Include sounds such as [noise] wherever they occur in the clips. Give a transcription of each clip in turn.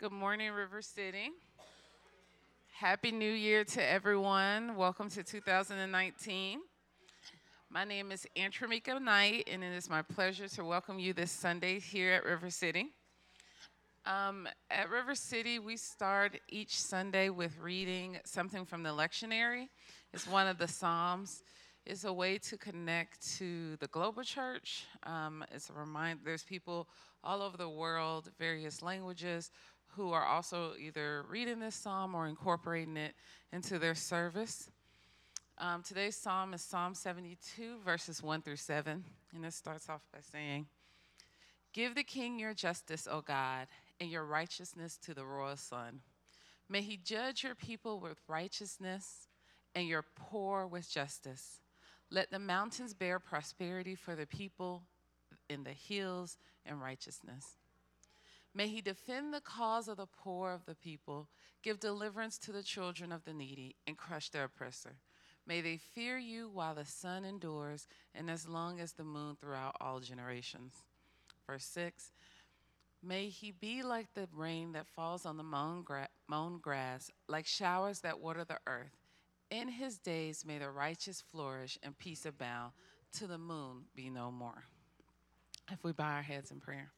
Good morning, River City. Happy New Year to everyone. Welcome to 2019. My name is Antramika Knight, and it is my pleasure to welcome you this Sunday here at River City. Um, at River City, we start each Sunday with reading something from the lectionary. It's one of the Psalms. It's a way to connect to the global church. Um, it's a reminder there's people all over the world, various languages, who are also either reading this psalm or incorporating it into their service. Um, today's psalm is Psalm 72, verses 1 through 7. And it starts off by saying, Give the king your justice, O God, and your righteousness to the royal son. May he judge your people with righteousness and your poor with justice. Let the mountains bear prosperity for the people in the hills and righteousness. May he defend the cause of the poor of the people, give deliverance to the children of the needy, and crush their oppressor. May they fear you while the sun endures, and as long as the moon throughout all generations. Verse 6 May he be like the rain that falls on the mown, gra- mown grass, like showers that water the earth. In his days may the righteous flourish and peace abound, till the moon be no more. If we bow our heads in prayer.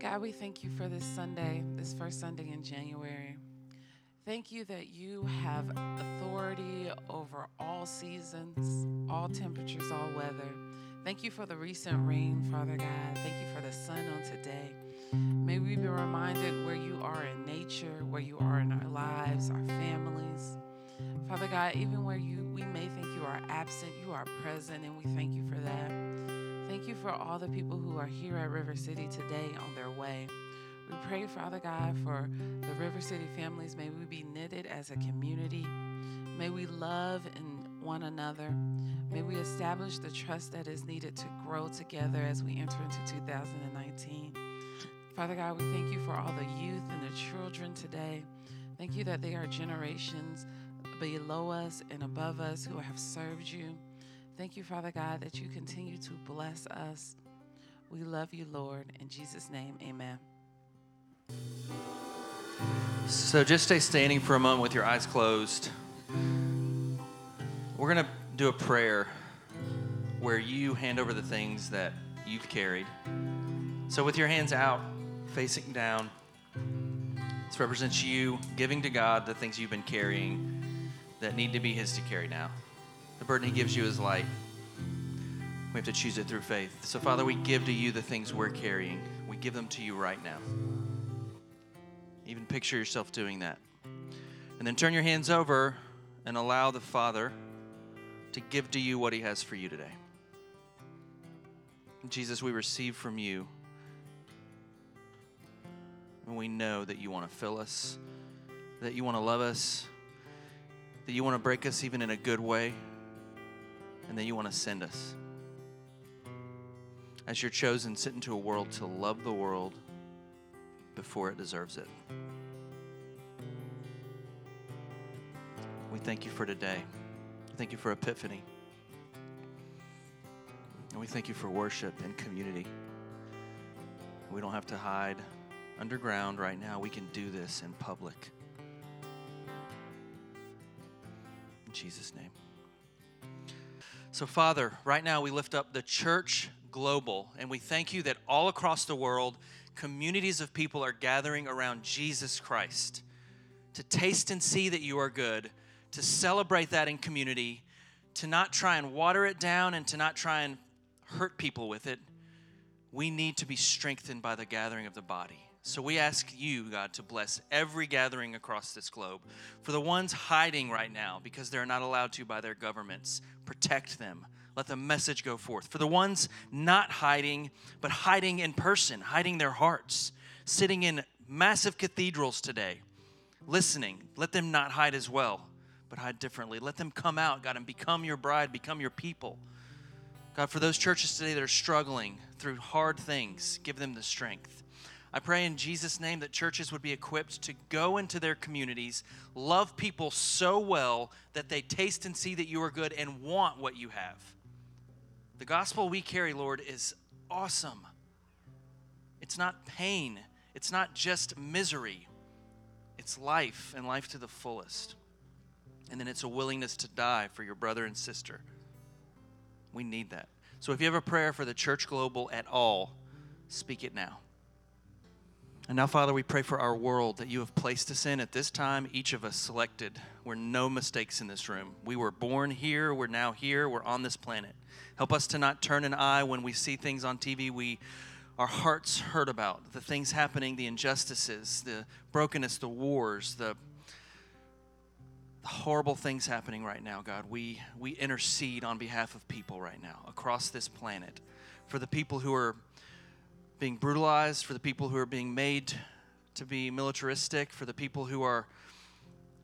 God, we thank you for this Sunday, this first Sunday in January. Thank you that you have authority over all seasons, all temperatures, all weather. Thank you for the recent rain, Father God. Thank you for the sun on today. May we be reminded where you are in nature, where you are in our lives, our families. Father God, even where you we may think you are absent, you are present, and we thank you for that. Thank you for all the people who are here at River City today on their way. We pray, Father God, for the River City families. May we be knitted as a community. May we love in one another. May we establish the trust that is needed to grow together as we enter into 2019. Father God, we thank you for all the youth and the children today. Thank you that they are generations below us and above us who have served you. Thank you, Father God, that you continue to bless us. We love you, Lord. In Jesus' name, amen. So just stay standing for a moment with your eyes closed. We're going to do a prayer where you hand over the things that you've carried. So with your hands out, facing down, this represents you giving to God the things you've been carrying that need to be His to carry now. The burden He gives you is light. We have to choose it through faith. So, Father, we give to you the things we're carrying. We give them to you right now. Even picture yourself doing that. And then turn your hands over and allow the Father to give to you what He has for you today. Jesus, we receive from you. And we know that you want to fill us, that you want to love us, that you want to break us even in a good way, and that you want to send us. As you're chosen, sit into a world to love the world before it deserves it. We thank you for today. Thank you for Epiphany. And we thank you for worship and community. We don't have to hide underground right now. We can do this in public. In Jesus' name. So, Father, right now we lift up the church global, and we thank you that all across the world, communities of people are gathering around Jesus Christ to taste and see that you are good, to celebrate that in community, to not try and water it down, and to not try and hurt people with it. We need to be strengthened by the gathering of the body. So we ask you, God, to bless every gathering across this globe. For the ones hiding right now because they're not allowed to by their governments, protect them. Let the message go forth. For the ones not hiding, but hiding in person, hiding their hearts, sitting in massive cathedrals today, listening, let them not hide as well, but hide differently. Let them come out, God, and become your bride, become your people. God, for those churches today that are struggling through hard things, give them the strength. I pray in Jesus' name that churches would be equipped to go into their communities, love people so well that they taste and see that you are good and want what you have. The gospel we carry, Lord, is awesome. It's not pain, it's not just misery, it's life and life to the fullest. And then it's a willingness to die for your brother and sister. We need that. So if you have a prayer for the church global at all, speak it now. And now, Father, we pray for our world that you have placed us in at this time, each of us selected. We're no mistakes in this room. We were born here, we're now here, we're on this planet. Help us to not turn an eye when we see things on TV we our hearts hurt about, the things happening, the injustices, the brokenness, the wars, the horrible things happening right now, God. We we intercede on behalf of people right now across this planet for the people who are being brutalized, for the people who are being made to be militaristic, for the people who are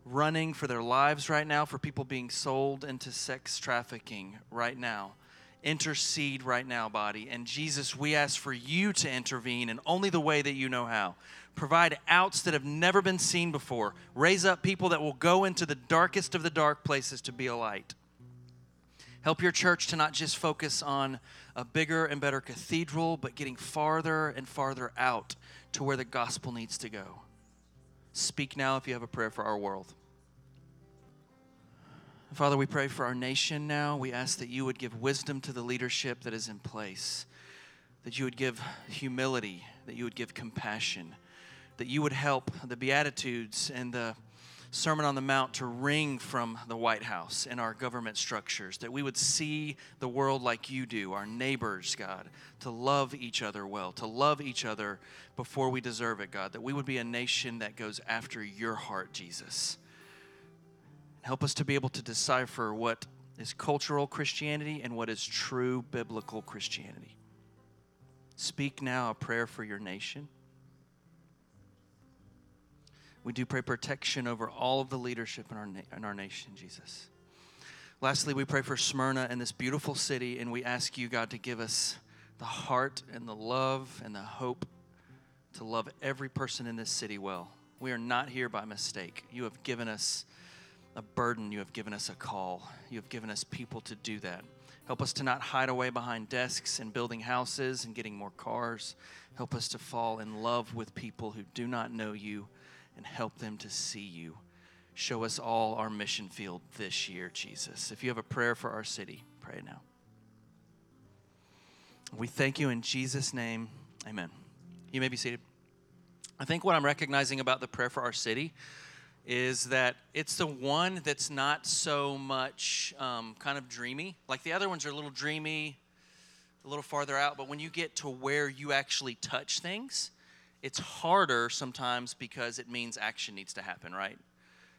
running for their lives right now, for people being sold into sex trafficking right now. Intercede right now, body. And Jesus, we ask for you to intervene in only the way that you know how. Provide outs that have never been seen before. Raise up people that will go into the darkest of the dark places to be a light. Help your church to not just focus on a bigger and better cathedral, but getting farther and farther out to where the gospel needs to go. Speak now if you have a prayer for our world. Father, we pray for our nation now. We ask that you would give wisdom to the leadership that is in place, that you would give humility, that you would give compassion, that you would help the Beatitudes and the Sermon on the Mount to ring from the White House and our government structures, that we would see the world like you do, our neighbors, God, to love each other well, to love each other before we deserve it, God, that we would be a nation that goes after your heart, Jesus. Help us to be able to decipher what is cultural Christianity and what is true biblical Christianity. Speak now a prayer for your nation. We do pray protection over all of the leadership in our, na- in our nation, Jesus. Lastly, we pray for Smyrna and this beautiful city, and we ask you, God, to give us the heart and the love and the hope to love every person in this city well. We are not here by mistake. You have given us a burden, you have given us a call, you have given us people to do that. Help us to not hide away behind desks and building houses and getting more cars. Help us to fall in love with people who do not know you and help them to see you. Show us all our mission field this year, Jesus. If you have a prayer for our city, pray now. We thank you in Jesus' name. Amen. You may be seated. I think what I'm recognizing about the prayer for our city is that it's the one that's not so much um, kind of dreamy. Like the other ones are a little dreamy, a little farther out, but when you get to where you actually touch things, it's harder sometimes because it means action needs to happen, right?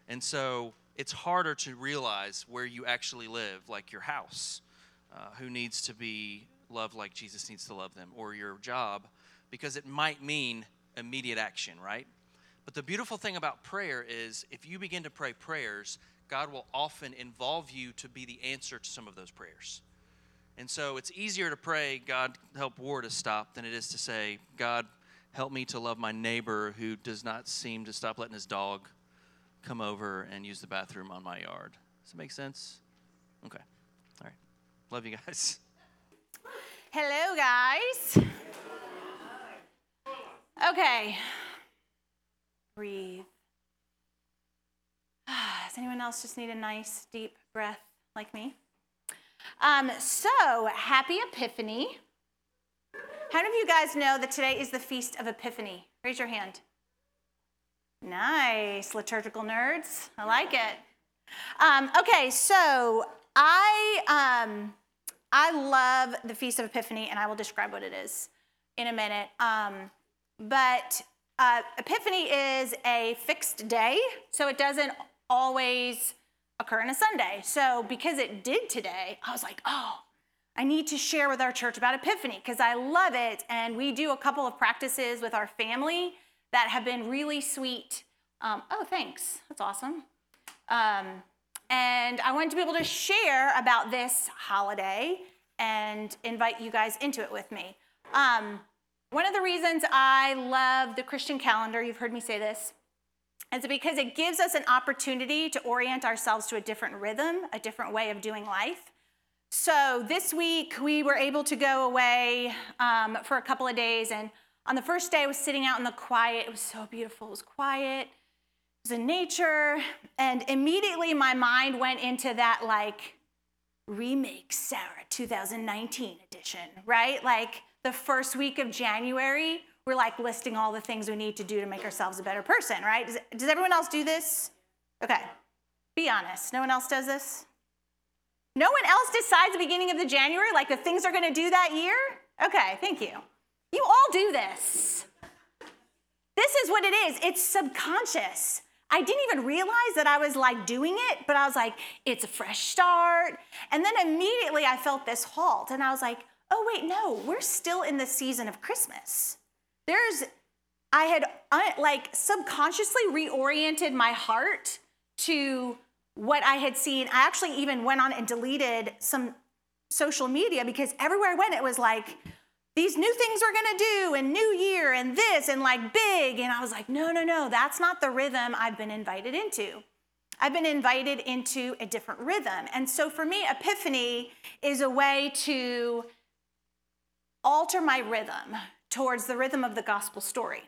And so it's harder to realize where you actually live, like your house, uh, who needs to be loved like Jesus needs to love them, or your job, because it might mean immediate action, right? But the beautiful thing about prayer is if you begin to pray prayers, God will often involve you to be the answer to some of those prayers. And so it's easier to pray, God, help war to stop, than it is to say, God, help me to love my neighbor who does not seem to stop letting his dog come over and use the bathroom on my yard. Does that make sense? Okay. All right. Love you guys. Hello, guys. Okay. Breathe. Does anyone else just need a nice deep breath like me? Um, so, happy Epiphany. How many of you guys know that today is the Feast of Epiphany? Raise your hand. Nice, liturgical nerds. I like it. Um, okay, so I um, I love the Feast of Epiphany, and I will describe what it is in a minute. Um, but uh, Epiphany is a fixed day, so it doesn't always occur on a Sunday. So because it did today, I was like, oh, I need to share with our church about Epiphany because I love it. And we do a couple of practices with our family that have been really sweet. Um, oh, thanks. That's awesome. Um, and I wanted to be able to share about this holiday and invite you guys into it with me. Um, one of the reasons I love the Christian calendar, you've heard me say this, is because it gives us an opportunity to orient ourselves to a different rhythm, a different way of doing life. So this week we were able to go away um, for a couple of days, and on the first day I was sitting out in the quiet. It was so beautiful. It was quiet. It was in nature, and immediately my mind went into that like remake Sara 2019 edition, right? Like the first week of January, we're like listing all the things we need to do to make ourselves a better person, right? Does, does everyone else do this? Okay, be honest. No one else does this? No one else decides the beginning of the January, like the things are gonna do that year? Okay, thank you. You all do this. This is what it is it's subconscious. I didn't even realize that I was like doing it, but I was like, it's a fresh start. And then immediately I felt this halt, and I was like, oh, wait, no, we're still in the season of Christmas. There's, I had like subconsciously reoriented my heart to what I had seen. I actually even went on and deleted some social media because everywhere I went, it was like, these new things we're gonna do, and new year, and this, and like big. And I was like, no, no, no, that's not the rhythm I've been invited into. I've been invited into a different rhythm. And so for me, Epiphany is a way to alter my rhythm towards the rhythm of the gospel story.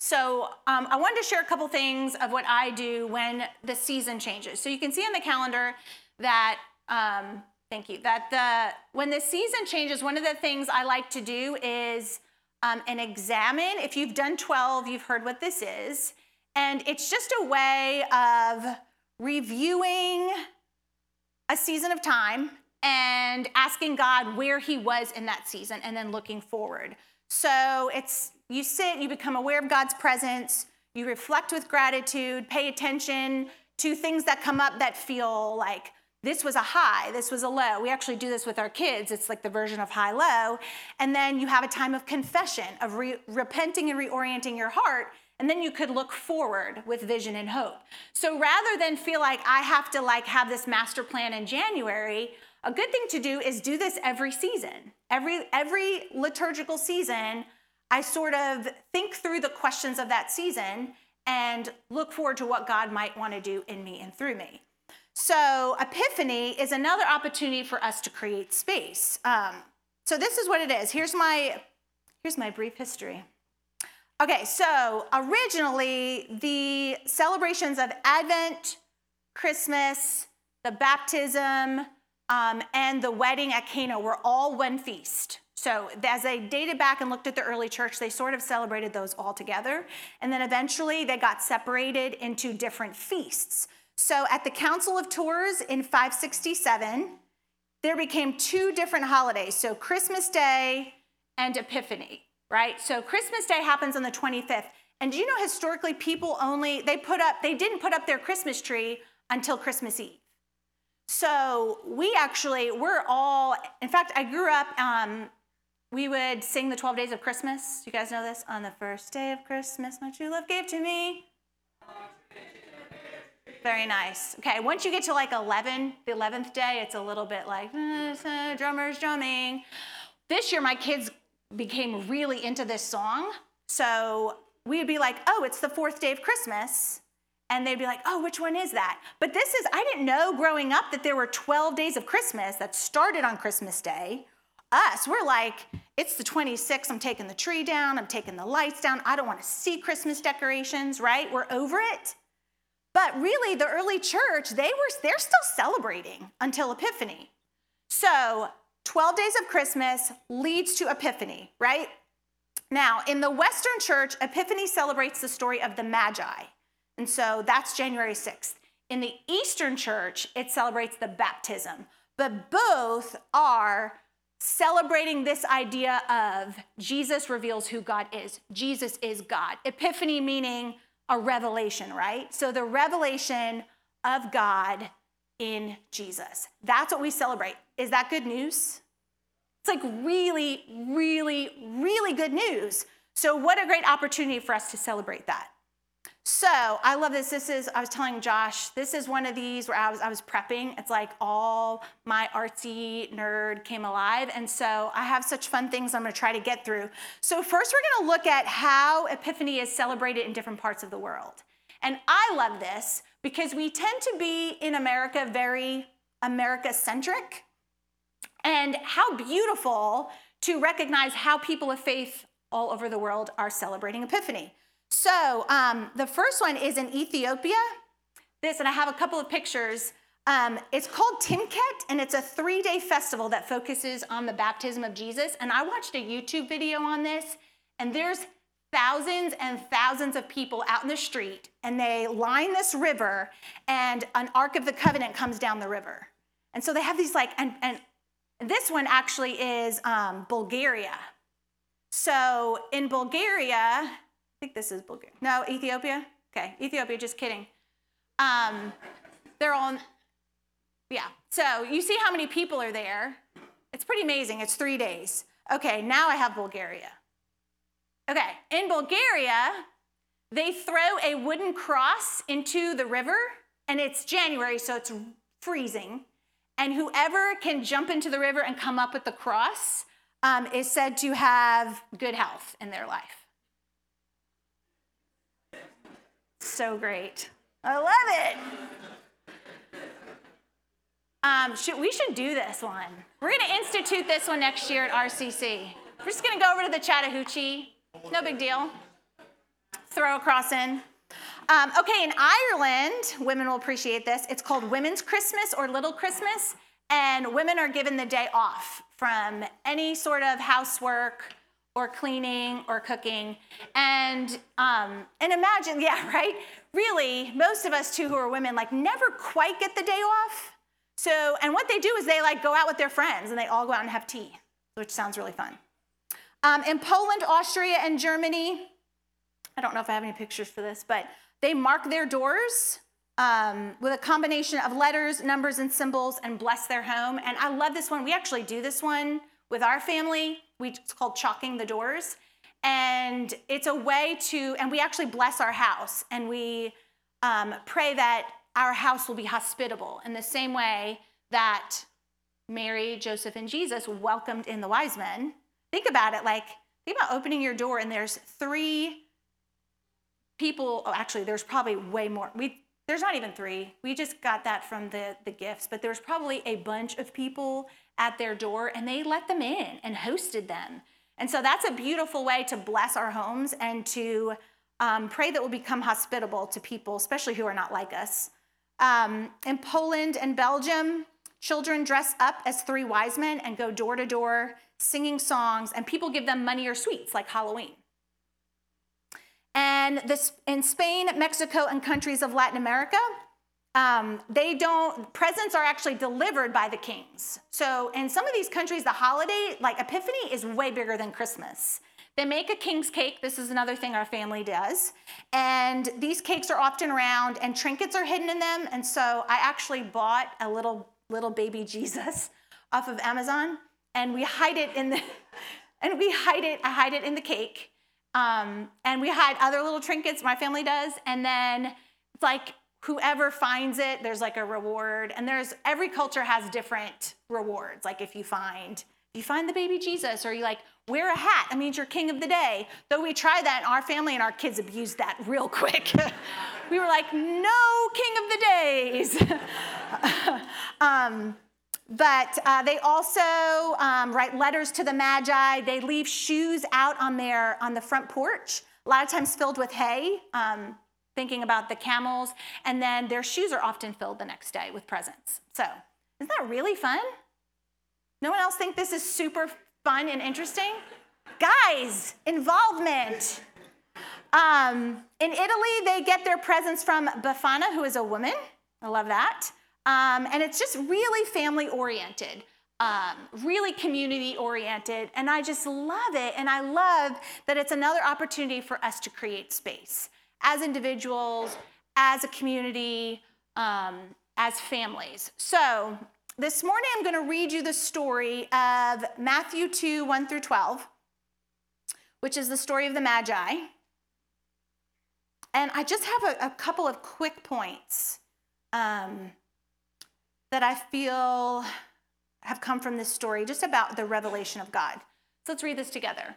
So um, I wanted to share a couple things of what I do when the season changes. So you can see on the calendar that, um, thank you, that the when the season changes, one of the things I like to do is um, an examine. If you've done 12, you've heard what this is. And it's just a way of reviewing a season of time and asking God where He was in that season and then looking forward. So it's you sit, you become aware of God's presence, you reflect with gratitude, pay attention to things that come up that feel like this was a high, this was a low. We actually do this with our kids. It's like the version of high low. And then you have a time of confession, of re- repenting and reorienting your heart. And then you could look forward with vision and hope. So rather than feel like I have to like have this master plan in January, a good thing to do is do this every season. Every every liturgical season, I sort of think through the questions of that season and look forward to what God might want to do in me and through me. So, Epiphany is another opportunity for us to create space. Um, so, this is what it is. Here's my here's my brief history. Okay, so originally the celebrations of Advent, Christmas, the baptism, um, and the wedding at Cana were all one feast. So, as they dated back and looked at the early church, they sort of celebrated those all together. And then eventually they got separated into different feasts. So, at the Council of Tours in 567, there became two different holidays. So, Christmas Day and Epiphany, right? So, Christmas Day happens on the 25th. And do you know historically people only, they put up, they didn't put up their Christmas tree until Christmas Eve. So we actually, we're all, in fact, I grew up, um, we would sing the 12 days of Christmas. You guys know this? On the first day of Christmas, my true love gave to me. Very nice. Okay, once you get to like 11, the 11th day, it's a little bit like uh, drummers drumming. This year, my kids became really into this song. So we would be like, oh, it's the fourth day of Christmas. And they'd be like, oh, which one is that? But this is, I didn't know growing up that there were 12 days of Christmas that started on Christmas Day. Us, we're like, it's the 26th, I'm taking the tree down, I'm taking the lights down, I don't want to see Christmas decorations, right? We're over it. But really, the early church, they were, they're still celebrating until Epiphany. So 12 days of Christmas leads to Epiphany, right? Now, in the Western church, Epiphany celebrates the story of the Magi. And so that's January 6th. In the Eastern church, it celebrates the baptism. But both are celebrating this idea of Jesus reveals who God is. Jesus is God. Epiphany meaning a revelation, right? So the revelation of God in Jesus. That's what we celebrate. Is that good news? It's like really, really, really good news. So, what a great opportunity for us to celebrate that. So, I love this. This is, I was telling Josh, this is one of these where I was, I was prepping. It's like all my artsy nerd came alive. And so, I have such fun things I'm to try to get through. So, first, we're to look at how Epiphany is celebrated in different parts of the world. And I love this because we tend to be in America very America centric. And how beautiful to recognize how people of faith all over the world are celebrating Epiphany. So, um, the first one is in Ethiopia. This, and I have a couple of pictures. Um, it's called Timket, and it's a three day festival that focuses on the baptism of Jesus. And I watched a YouTube video on this, and there's thousands and thousands of people out in the street, and they line this river, and an Ark of the Covenant comes down the river. And so they have these like, and, and this one actually is um, Bulgaria. So in Bulgaria, think this is Bulgaria. No, Ethiopia? Okay, Ethiopia, just kidding. Um, they're all, yeah. So you see how many people are there. It's pretty amazing. It's three days. Okay, now I have Bulgaria. Okay, in Bulgaria, they throw a wooden cross into the river, and it's January, so it's freezing. And whoever can jump into the river and come up with the cross um, is said to have good health in their life. So great. I love it. Um, should, we should do this one. We're going to institute this one next year at RCC. We're just going to go over to the Chattahoochee. No big deal. Throw a cross in. Um, okay, in Ireland, women will appreciate this. It's called Women's Christmas or Little Christmas, and women are given the day off from any sort of housework or cleaning or cooking. And um, and imagine, [laughs] yeah, right? Really, most of us too who are women like never quite get the day off. So, and what they do is they like go out with their friends and they all go out and have tea, which sounds really fun. Um, in Poland, Austria, and Germany, I don't know if I have any pictures for this, but they mark their doors um, with a combination of letters, numbers, and symbols and bless their home. And I love this one. We actually do this one with our family. We, it's called chalking the doors. And it's a way to, and we actually bless our house and we um, pray that our house will be hospitable in the same way that Mary, Joseph, and Jesus welcomed in the wise men. Think about it like, think about opening your door and there's three people, oh, actually, there's probably way more. We, there's not even three. We just got that from the, the gifts, but there's probably a bunch of people at their door and they let them in and hosted them. And so that's a beautiful way to bless our homes and to um, pray that we'll become hospitable to people, especially who are not like us. Um, in Poland and Belgium, children dress up as three wise men and go door to door singing songs, and people give them money or sweets like Halloween. And this, in Spain, Mexico, and countries of Latin America, um, they don't, presents are actually delivered by the kings. So in some of these countries, the holiday, like Epiphany, is way bigger than Christmas. They make a king's cake. This is another thing our family does. And these cakes are often round and trinkets are hidden in them. And so I actually bought a little, little baby Jesus [laughs] off of Amazon and we hide it in the, [laughs] and we hide it, I hide it in the cake. Um, and we hide other little trinkets, my family does. And then it's like whoever finds it, there's like a reward. And there's every culture has different rewards. Like if you find you find the baby Jesus, or you like Wear a hat. That means you're king of the day. Though we tried that in our family and our kids abused that [laughs] real quick. we were like, no king of the days. [laughs] um, but uh, they also um, write letters to the magi. They leave shoes out on their on the front porch, a lot of times filled with hay. Um, thinking about the camels, and then their shoes are often filled the next day with presents. So, isn't that really fun? No one else think this is super fun and interesting? Guys, involvement. Um, in Italy, they get their presents from Befana, who is a woman. I love that. Um, and it's just really family oriented, um, really community oriented. And I just love it. And I love that it's another opportunity for us to create space as individuals, as a community, um, as families. So this morning I'm going to read you the story of Matthew 2 1 through 12, which is the story of the Magi. And I just have a, a couple of quick points um, that I feel have come from this story just about the revelation of God. So let's read this together.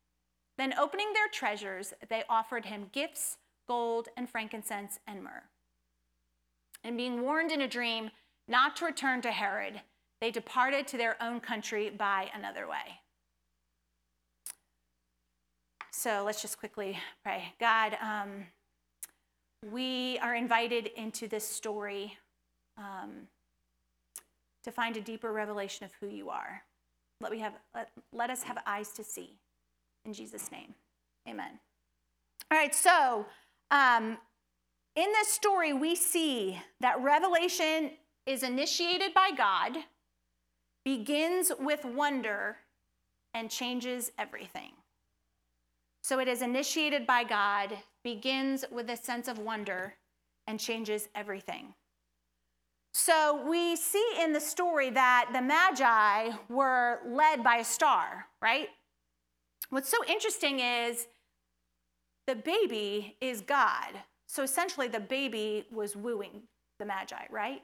Then, opening their treasures, they offered him gifts, gold, and frankincense, and myrrh. And being warned in a dream not to return to Herod, they departed to their own country by another way. So let's just quickly pray. God, um, we are invited into this story um, to find a deeper revelation of who you are. Let, we have, let, let us have eyes to see. In Jesus' name, amen. All right, so um, in this story, we see that revelation is initiated by God, begins with wonder, and changes everything. So it is initiated by God, begins with a sense of wonder, and changes everything. So we see in the story that the Magi were led by a star, right? What's so interesting is the baby is God. So essentially, the baby was wooing the Magi, right?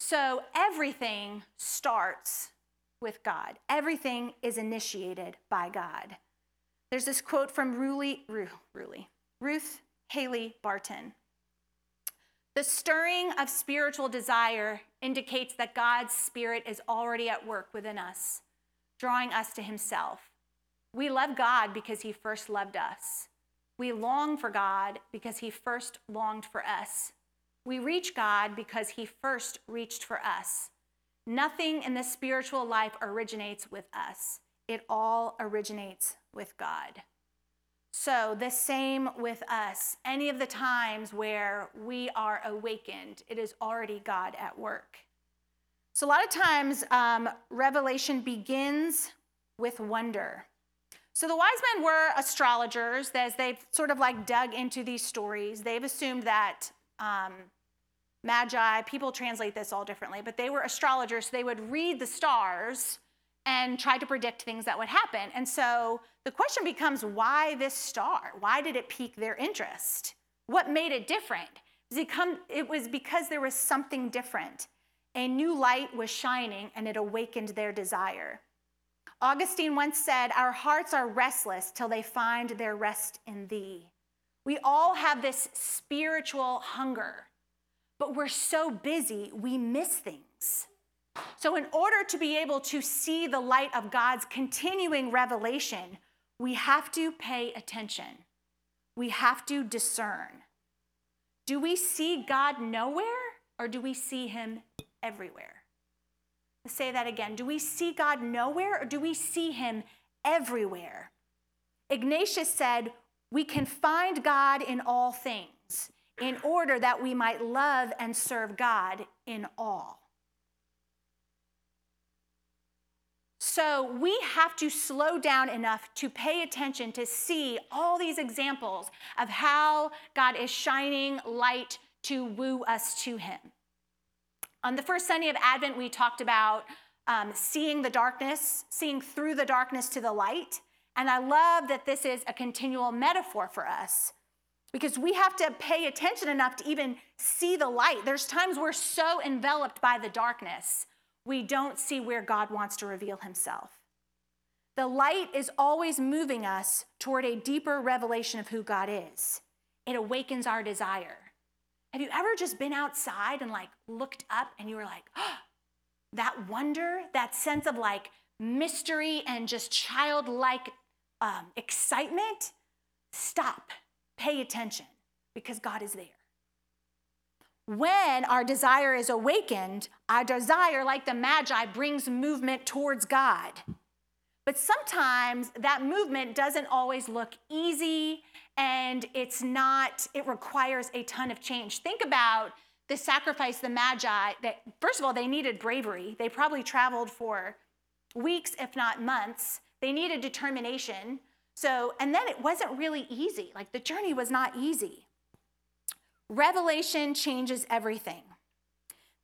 So everything starts with God, everything is initiated by God. There's this quote from Ruly, Ruly, Ruth Haley Barton. The stirring of spiritual desire indicates that God's Spirit is already at work within us, drawing us to Himself. We love God because he first loved us. We long for God because he first longed for us. We reach God because he first reached for us. Nothing in the spiritual life originates with us, it all originates with God. So, the same with us. Any of the times where we are awakened, it is already God at work. So, a lot of times, um, revelation begins with wonder. So the wise men were astrologers. As they've sort of like dug into these stories, they've assumed that um, magi, people translate this all differently, but they were astrologers. So they would read the stars and try to predict things that would happen. And so the question becomes why this star? Why did it pique their interest? What made it different? It was because there was something different. A new light was shining and it awakened their desire. Augustine once said, Our hearts are restless till they find their rest in thee. We all have this spiritual hunger, but we're so busy, we miss things. So, in order to be able to see the light of God's continuing revelation, we have to pay attention. We have to discern. Do we see God nowhere or do we see him everywhere? Say that again. Do we see God nowhere or do we see him everywhere? Ignatius said, We can find God in all things in order that we might love and serve God in all. So we have to slow down enough to pay attention to see all these examples of how God is shining light to woo us to Him. On the first Sunday of Advent, we talked about um, seeing the darkness, seeing through the darkness to the light. And I love that this is a continual metaphor for us because we have to pay attention enough to even see the light. There's times we're so enveloped by the darkness we don't see where God wants to reveal himself. The light is always moving us toward a deeper revelation of who God is. It awakens our desire. Have you ever just been outside and like looked up and you were like, oh, [gasps] that wonder, that sense of like mystery and just childlike um, excitement? Stop, pay attention because God is there when our desire is awakened, our desire, like the Magi, brings movement towards God. But sometimes that movement doesn't always look easy and it's not, it requires a ton of change. Think about the sacrifice the Magi that, first of all, they needed bravery. They probably traveled for weeks, if not months. They needed determination. So, and then it wasn't really easy. Like the journey was not easy. Revelation changes everything.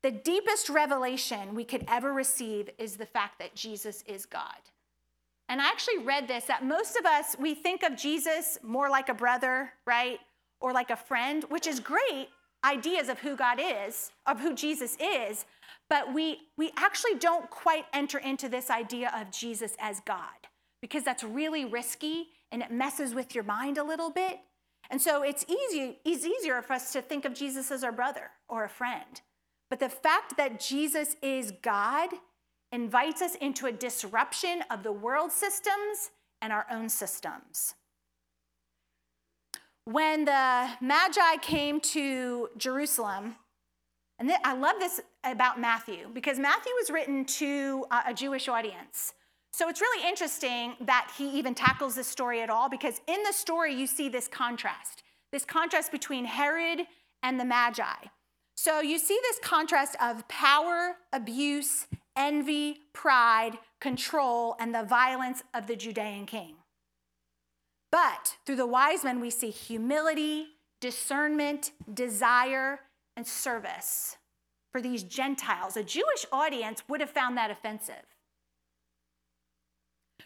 The deepest revelation we could ever receive is the fact that Jesus is God. And I actually read this that most of us, we think of Jesus more like a brother, right? Or like a friend, which is great ideas of who God is, of who Jesus is, but we, we actually don't quite enter into this idea of Jesus as God because that's really risky and it messes with your mind a little bit. And so it's easy, it's easier for us to think of Jesus as our brother or a friend. But the fact that Jesus is God invites us into a disruption of the world systems and our own systems. When the Magi came to Jerusalem, and I love this about Matthew because Matthew was written to a Jewish audience. So it's really interesting that he even tackles this story at all because in the story you see this contrast, this contrast between Herod and the Magi. So you see this contrast of power, abuse, envy, pride, control, and the violence of the Judean king. But through the wise men, we see humility, discernment, desire, and service for these Gentiles. A Jewish audience would have found that offensive.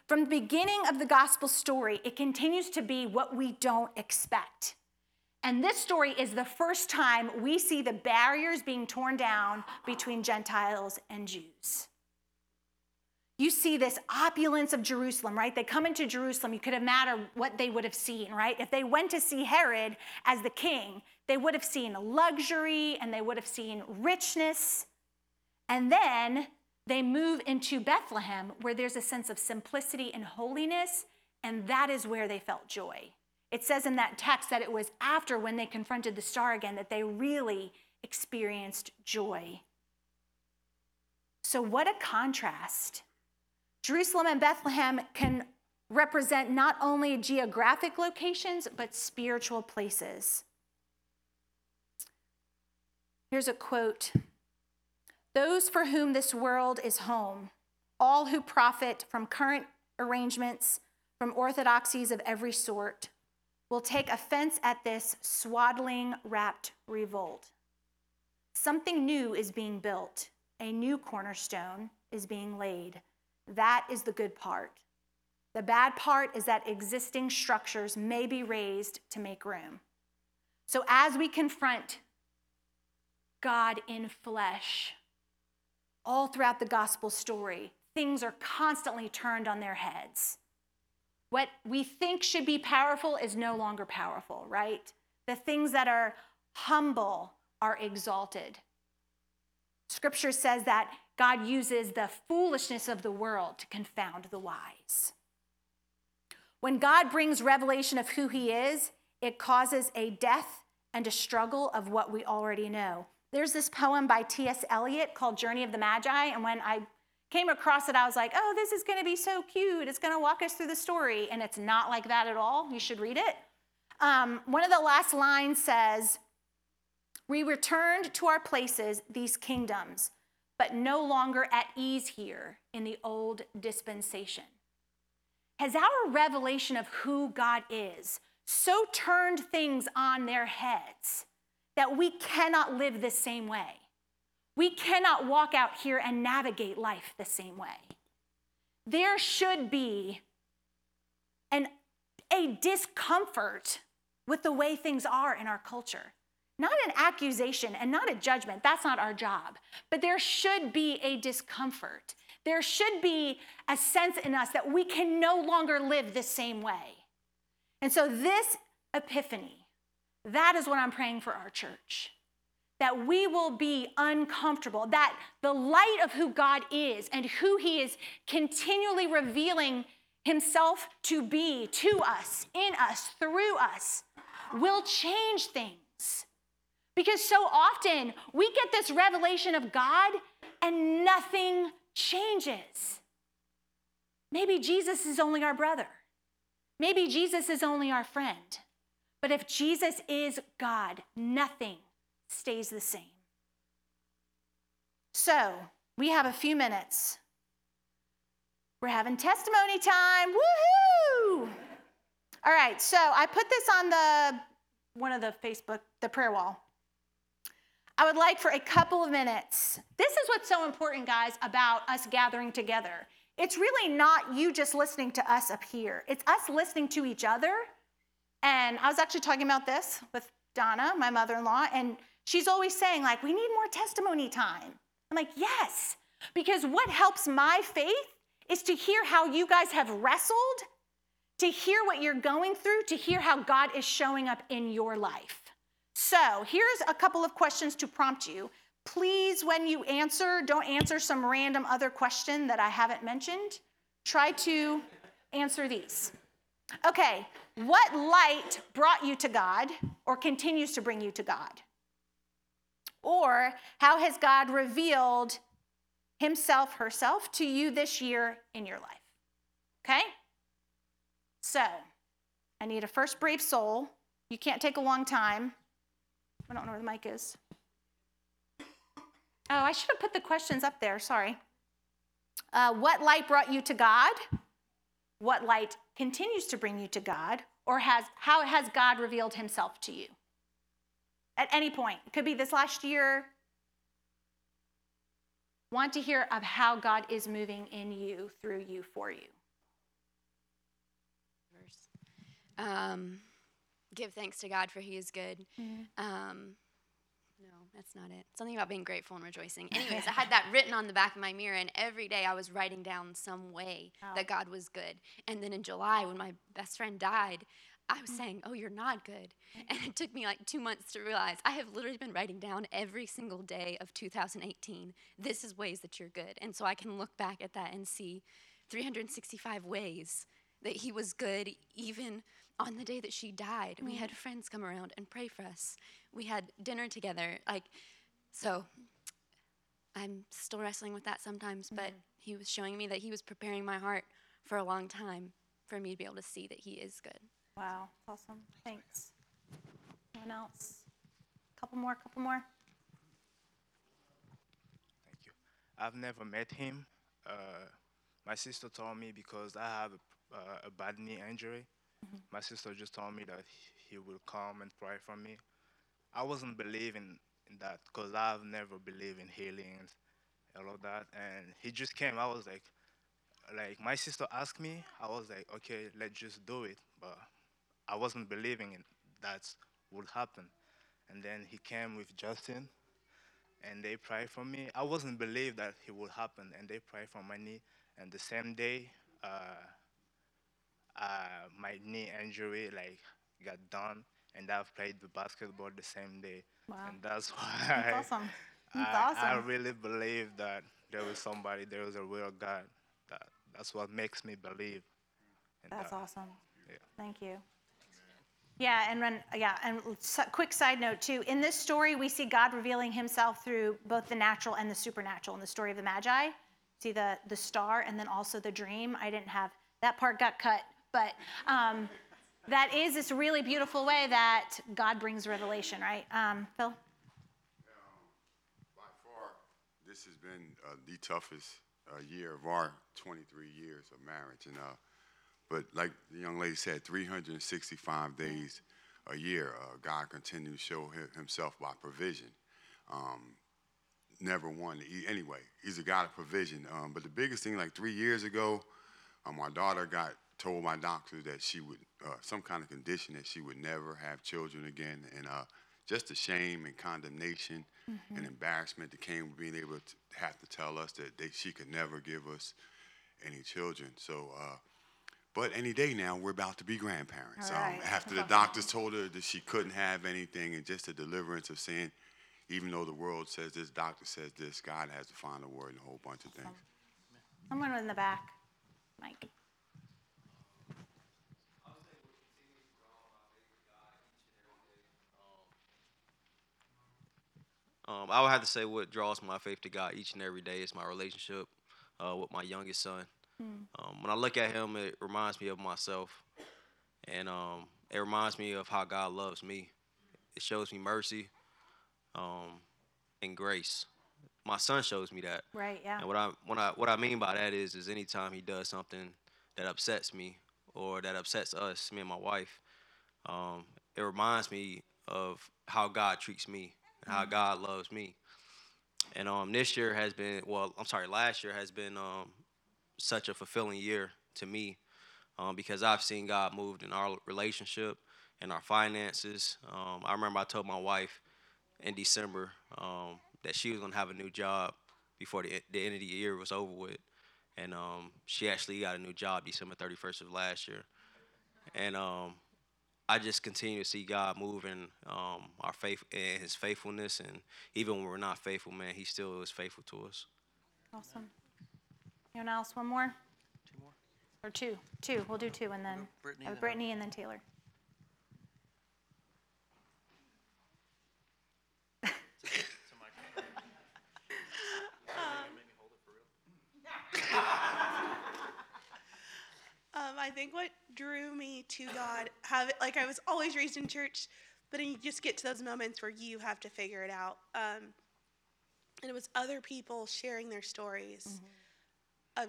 From the beginning of the gospel story, it continues to be what we don't expect. And this story is the first time we see the barriers being torn down between Gentiles and Jews. You see this opulence of Jerusalem, right? They come into Jerusalem, you could imagine what they would have seen, right? If they went to see Herod as the king, they would have seen luxury and they would have seen richness. And then they move into Bethlehem, where there's a sense of simplicity and holiness, and that is where they felt joy. It says in that text that it was after when they confronted the star again that they really experienced joy. So, what a contrast. Jerusalem and Bethlehem can represent not only geographic locations, but spiritual places. Here's a quote those for whom this world is home, all who profit from current arrangements, from orthodoxies of every sort, will take offense at this swaddling wrapped revolt. Something new is being built, a new cornerstone is being laid. That is the good part. The bad part is that existing structures may be razed to make room. So as we confront God in flesh, all throughout the gospel story, things are constantly turned on their heads. What we think should be powerful is no longer powerful, right? The things that are humble are exalted. Scripture says that God uses the foolishness of the world to confound the wise. When God brings revelation of who he is, it causes a death and a struggle of what we already know. There's this poem by T.S. Eliot called Journey of the Magi, and when I came across it, I was like, oh, this is going to be so cute. It's going to walk us through the story. And it's not like that at all. You should read it. Um, one of the last lines says, We returned to our places, these kingdoms, but no longer at ease here in the old dispensation. Has our revelation of who God is so turned things on their heads that we cannot live the same way? We cannot walk out here and navigate life the same way. There should be an, a discomfort with the way things are in our culture. Not an accusation and not a judgment, that's not our job. But there should be a discomfort. There should be a sense in us that we can no longer live the same way. And so, this epiphany, that is what I'm praying for our church that we will be uncomfortable, that the light of who God is and who He is continually revealing Himself to be to us, in us, through us, will change things. Because so often we get this revelation of God and nothing changes. Maybe Jesus is only our brother. Maybe Jesus is only our friend. But if Jesus is God, nothing stays the same. So, we have a few minutes. We're having testimony time. Woohoo! All right, so I put this on the one of the Facebook, the prayer wall. I would like for a couple of minutes. This is what's so important, guys, about us gathering together. It's really not you just listening to us up here, it's us listening to each other. And I was actually talking about this with Donna, my mother in law, and she's always saying, like, we need more testimony time. I'm like, yes, because what helps my faith is to hear how you guys have wrestled, to hear what you're going through, to hear how God is showing up in your life. So here's a couple of questions to prompt you. Please, when you answer, don't answer some random other question that I haven't mentioned. Try to answer these. Okay, what light brought you to God or continues to bring you to God? Or how has God revealed himself, herself to you this year in your life? Okay? So, I need a first brave soul. You can't take a long time. I don't know where the mic is. Oh, I should have put the questions up there. Sorry. Uh, what light brought you to God? What light continues to bring you to God? Or has how has God revealed himself to you? At any point. It could be this last year. Want to hear of how God is moving in you, through you, for you. Um, give thanks to God for He is good. Um, no, that's not it. Something about being grateful and rejoicing. [laughs] Anyways, I had that written on the back of my mirror, and every day I was writing down some way Wow. that God was good. And then in July, when my best friend died, I was saying, "Oh, you're not good," and it took me like two months to realize I have literally been writing down every single day of 2018. This is ways that you're good, and so I can look back at that and see 365 ways that He was good, even on the day that she died. We had mm. friends come around and pray for us. We had dinner together, like so. I'm still wrestling with that sometimes, but mm. He was showing me that He was preparing my heart for a long time for me to be able to see that He is good. Wow, awesome. Thanks. Anyone else? Couple more, couple more. Thank you. I've never met him. Uh, my sister told me because I have a, uh, a bad knee injury. My sister just told me that he will come and pray for me. I wasn't believing in that because I've never believed in healing and all of that. And he just came. I was like, like my sister asked me. I was like, okay, let's just do it. But I wasn't believing in that would happen. and then he came with Justin, and they prayed for me. I wasn't believe that it would happen, and they prayed for my knee. And the same day, uh, uh, my knee injury like got done, and I've played the basketball the same day. Wow. And that's [laughs] why That's awesome. That's I, I really believe that there is somebody, there is a real God. That that's what makes me believe. That's that. awesome. Yeah. Thank you. Yeah, and when, yeah, and s- quick side note too. In this story, we see God revealing Himself through both the natural and the supernatural. In the story of the Magi, see the the star and then also the dream. I didn't have that part got cut, but um, that is this really beautiful way that God brings revelation, right? Um, Phil. By far, this has been uh, the toughest uh, year of our 23 years of marriage. And uh, but like the young lady said, 365 days a year, uh, God continues to show Himself by provision. Um, never one anyway. He's a God of provision. Um, but the biggest thing, like three years ago, uh, my daughter got told my doctor that she would uh, some kind of condition that she would never have children again, and uh, just the shame and condemnation and embarrassment that came with being able to have to tell us that they, she could never give us any children. So. Uh, but any day now, we're about to be grandparents. All right. Um, after the That's [laughs] doctors told her that she couldn't have anything, and just the deliverance of saying, even though the world says this, doctor says this, God has the final word and a whole bunch of things. Someone in the back, Mike. Um, I would have to say what draws my faith to God each and every day is my relationship uh, with my youngest son. Um, when I look at him, it reminds me of myself, and um, it reminds me of how God loves me. It shows me mercy um, and grace. My son shows me that. Right. Yeah. And what I what I what I mean by that is is anytime he does something that upsets me or that upsets us, me and my wife, um, it reminds me of how God treats me and how God loves me. And um, this year has been well, I'm sorry, last year has been um, such a fulfilling year to me um, because I've seen God moved in our relationship and our finances. Um, I remember I told my wife in December um, that she was gonna have a new job before the, the end of the year was over with, and um, she actually got a new job December 31st of last year, and um, I just continue to see God moving um, our faith and His faithfulness, and even when we're not faithful, man, He still is faithful to us. Awesome. Anyone else? One more? Two more. Or two? Two. We'll do two and then Brittany, uh, then Brittany and then Taylor. [laughs] Um, I think what drew me to God, have it, like I was always raised in church, but then you just get to those moments where you have to figure it out. Um, and it was other people sharing their stories, of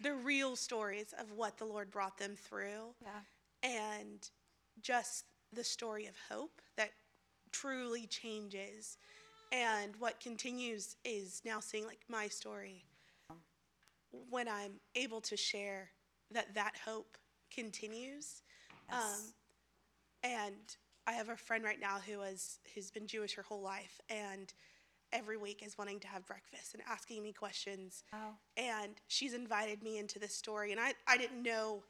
the real stories of what the Lord brought them through, Yeah. and just the story of hope that truly changes. And what continues is now seeing like my story when I'm able to share that that hope continues. Um, and I have a friend right now who has who's been Jewish her whole life, and every week is wanting to have breakfast and asking me questions. Wow. And she's invited me into this story, and I I didn't know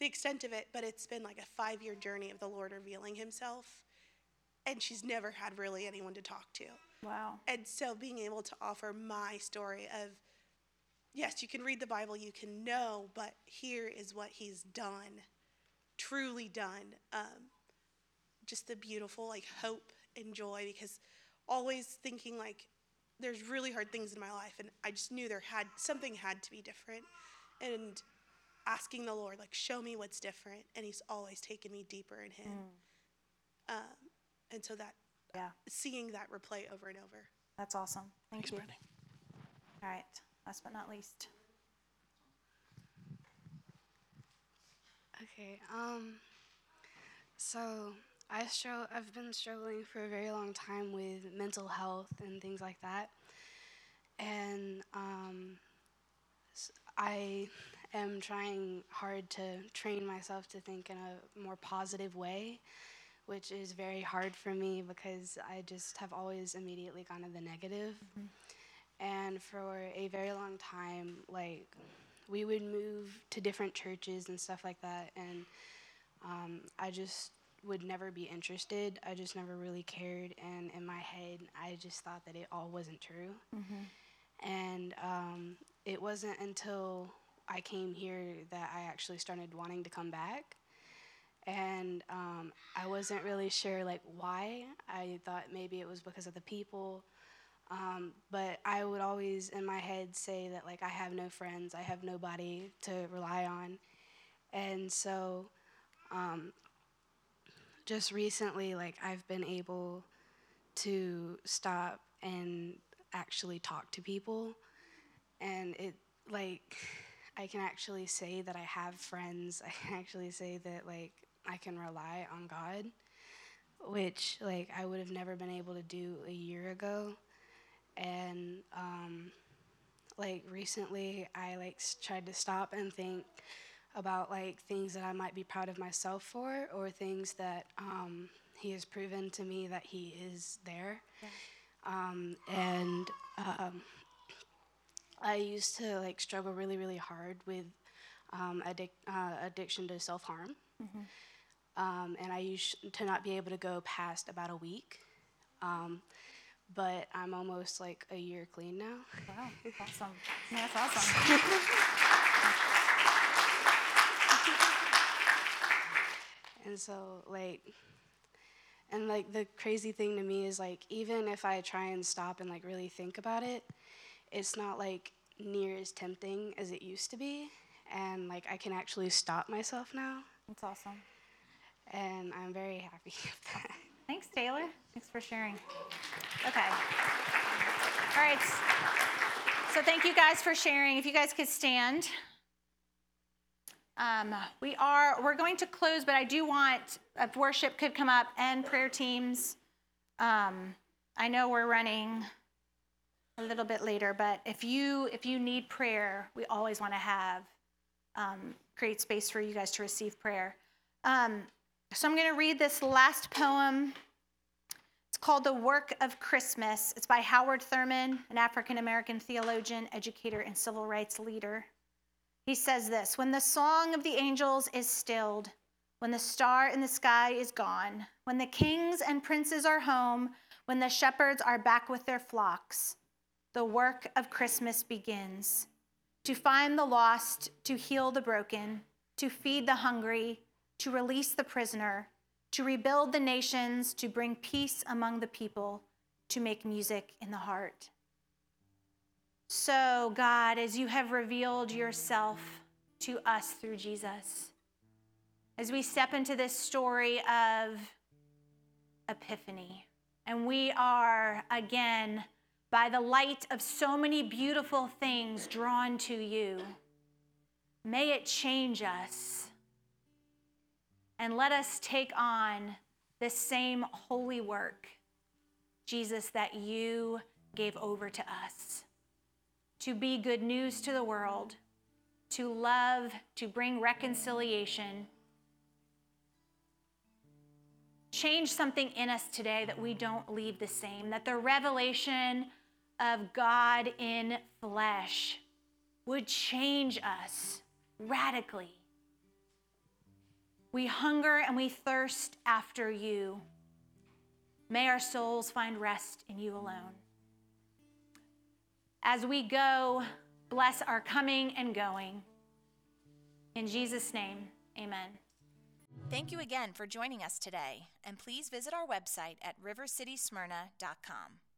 the extent of it, but it's been like a five year journey of the Lord revealing Himself, and she's never had really anyone to talk to. Wow. And so being able to offer my story of yes, you can read the Bible, you can know, but here is what he's done, truly done. Um, just the beautiful like hope and joy because always thinking like there's really hard things in my life and I just knew there had something had to be different and asking the Lord like show me what's different and he's always taken me deeper in him. Um, and so that Yeah. seeing that replay over and over. That's awesome. Thank Thanks, you. Brittany. All right. Last but not least. Okay. Um. So I struggle. I've been struggling for a very long time with mental health and things like that, and um, I am trying hard to train myself to think in a more positive way, which is very hard for me because I just have always immediately gone to the negative. And for a very long time, like we would move to different churches and stuff like that, and um, I just would never be interested. I just never really cared, and in my head, I just thought that it all wasn't true. And um, it wasn't until I came here that I actually started wanting to come back. And um, I wasn't really sure like why. I thought maybe it was because of the people. Um, but I would always in my head say that like I have no friends, I have nobody to rely on. And so um, just recently, like I've been able to stop and actually talk to people. And it, like, I can actually say that I have friends. [laughs] I can actually say that, like, I can rely on God, which, like, I would have never been able to do a year ago. And, um, like, recently, I, like, tried to stop and think about, like, things that I might be proud of myself for or things that, um, He has proven to me that He is there. Um, and um, I used to like struggle really, really hard with um, addic- uh, addiction to self harm. Um, and I used to not be able to go past about a week. Um, but I'm almost like a year clean now. Wow, awesome. That's awesome. [laughs] [laughs] [laughs] And so, like, and like the crazy thing to me is like, even if I try and stop and like really think about it, it's not like near as tempting as it used to be. And like, I can actually stop myself now. That's awesome. And I'm very happy [laughs] with that. Thanks, Taylor. Thanks for sharing. Okay. All right. So thank you guys for sharing. If you guys could stand. Um, we are we're going to close, but I do want if worship could come up and prayer teams. Um, I know we're running a little bit later, but if you if you need prayer, we always want to have um, create space for you guys to receive prayer. Um, so I'm going to read this last poem. It's called The Work of Christmas. It's by Howard Thurman, an African American theologian, educator, and civil rights leader. He says this When the song of the angels is stilled, when the star in the sky is gone, when the kings and princes are home, when the shepherds are back with their flocks, the work of Christmas begins. To find the lost, to heal the broken, to feed the hungry, to release the prisoner, to rebuild the nations, to bring peace among the people, to make music in the heart. So, God, as you have revealed yourself to us through Jesus, as we step into this story of Epiphany, and we are again, by the light of so many beautiful things, drawn to you, may it change us. And let us take on the same holy work, Jesus, that you gave over to us to be good news to the world, to love, to bring reconciliation. Change something in us today that we don't leave the same, that the revelation of God in flesh would change us radically. We hunger and we thirst after you. May our souls find rest in you alone. As we go, bless our coming and going. In Jesus' name, amen. Thank you again for joining us today, and please visit our website at rivercitysmyrna.com.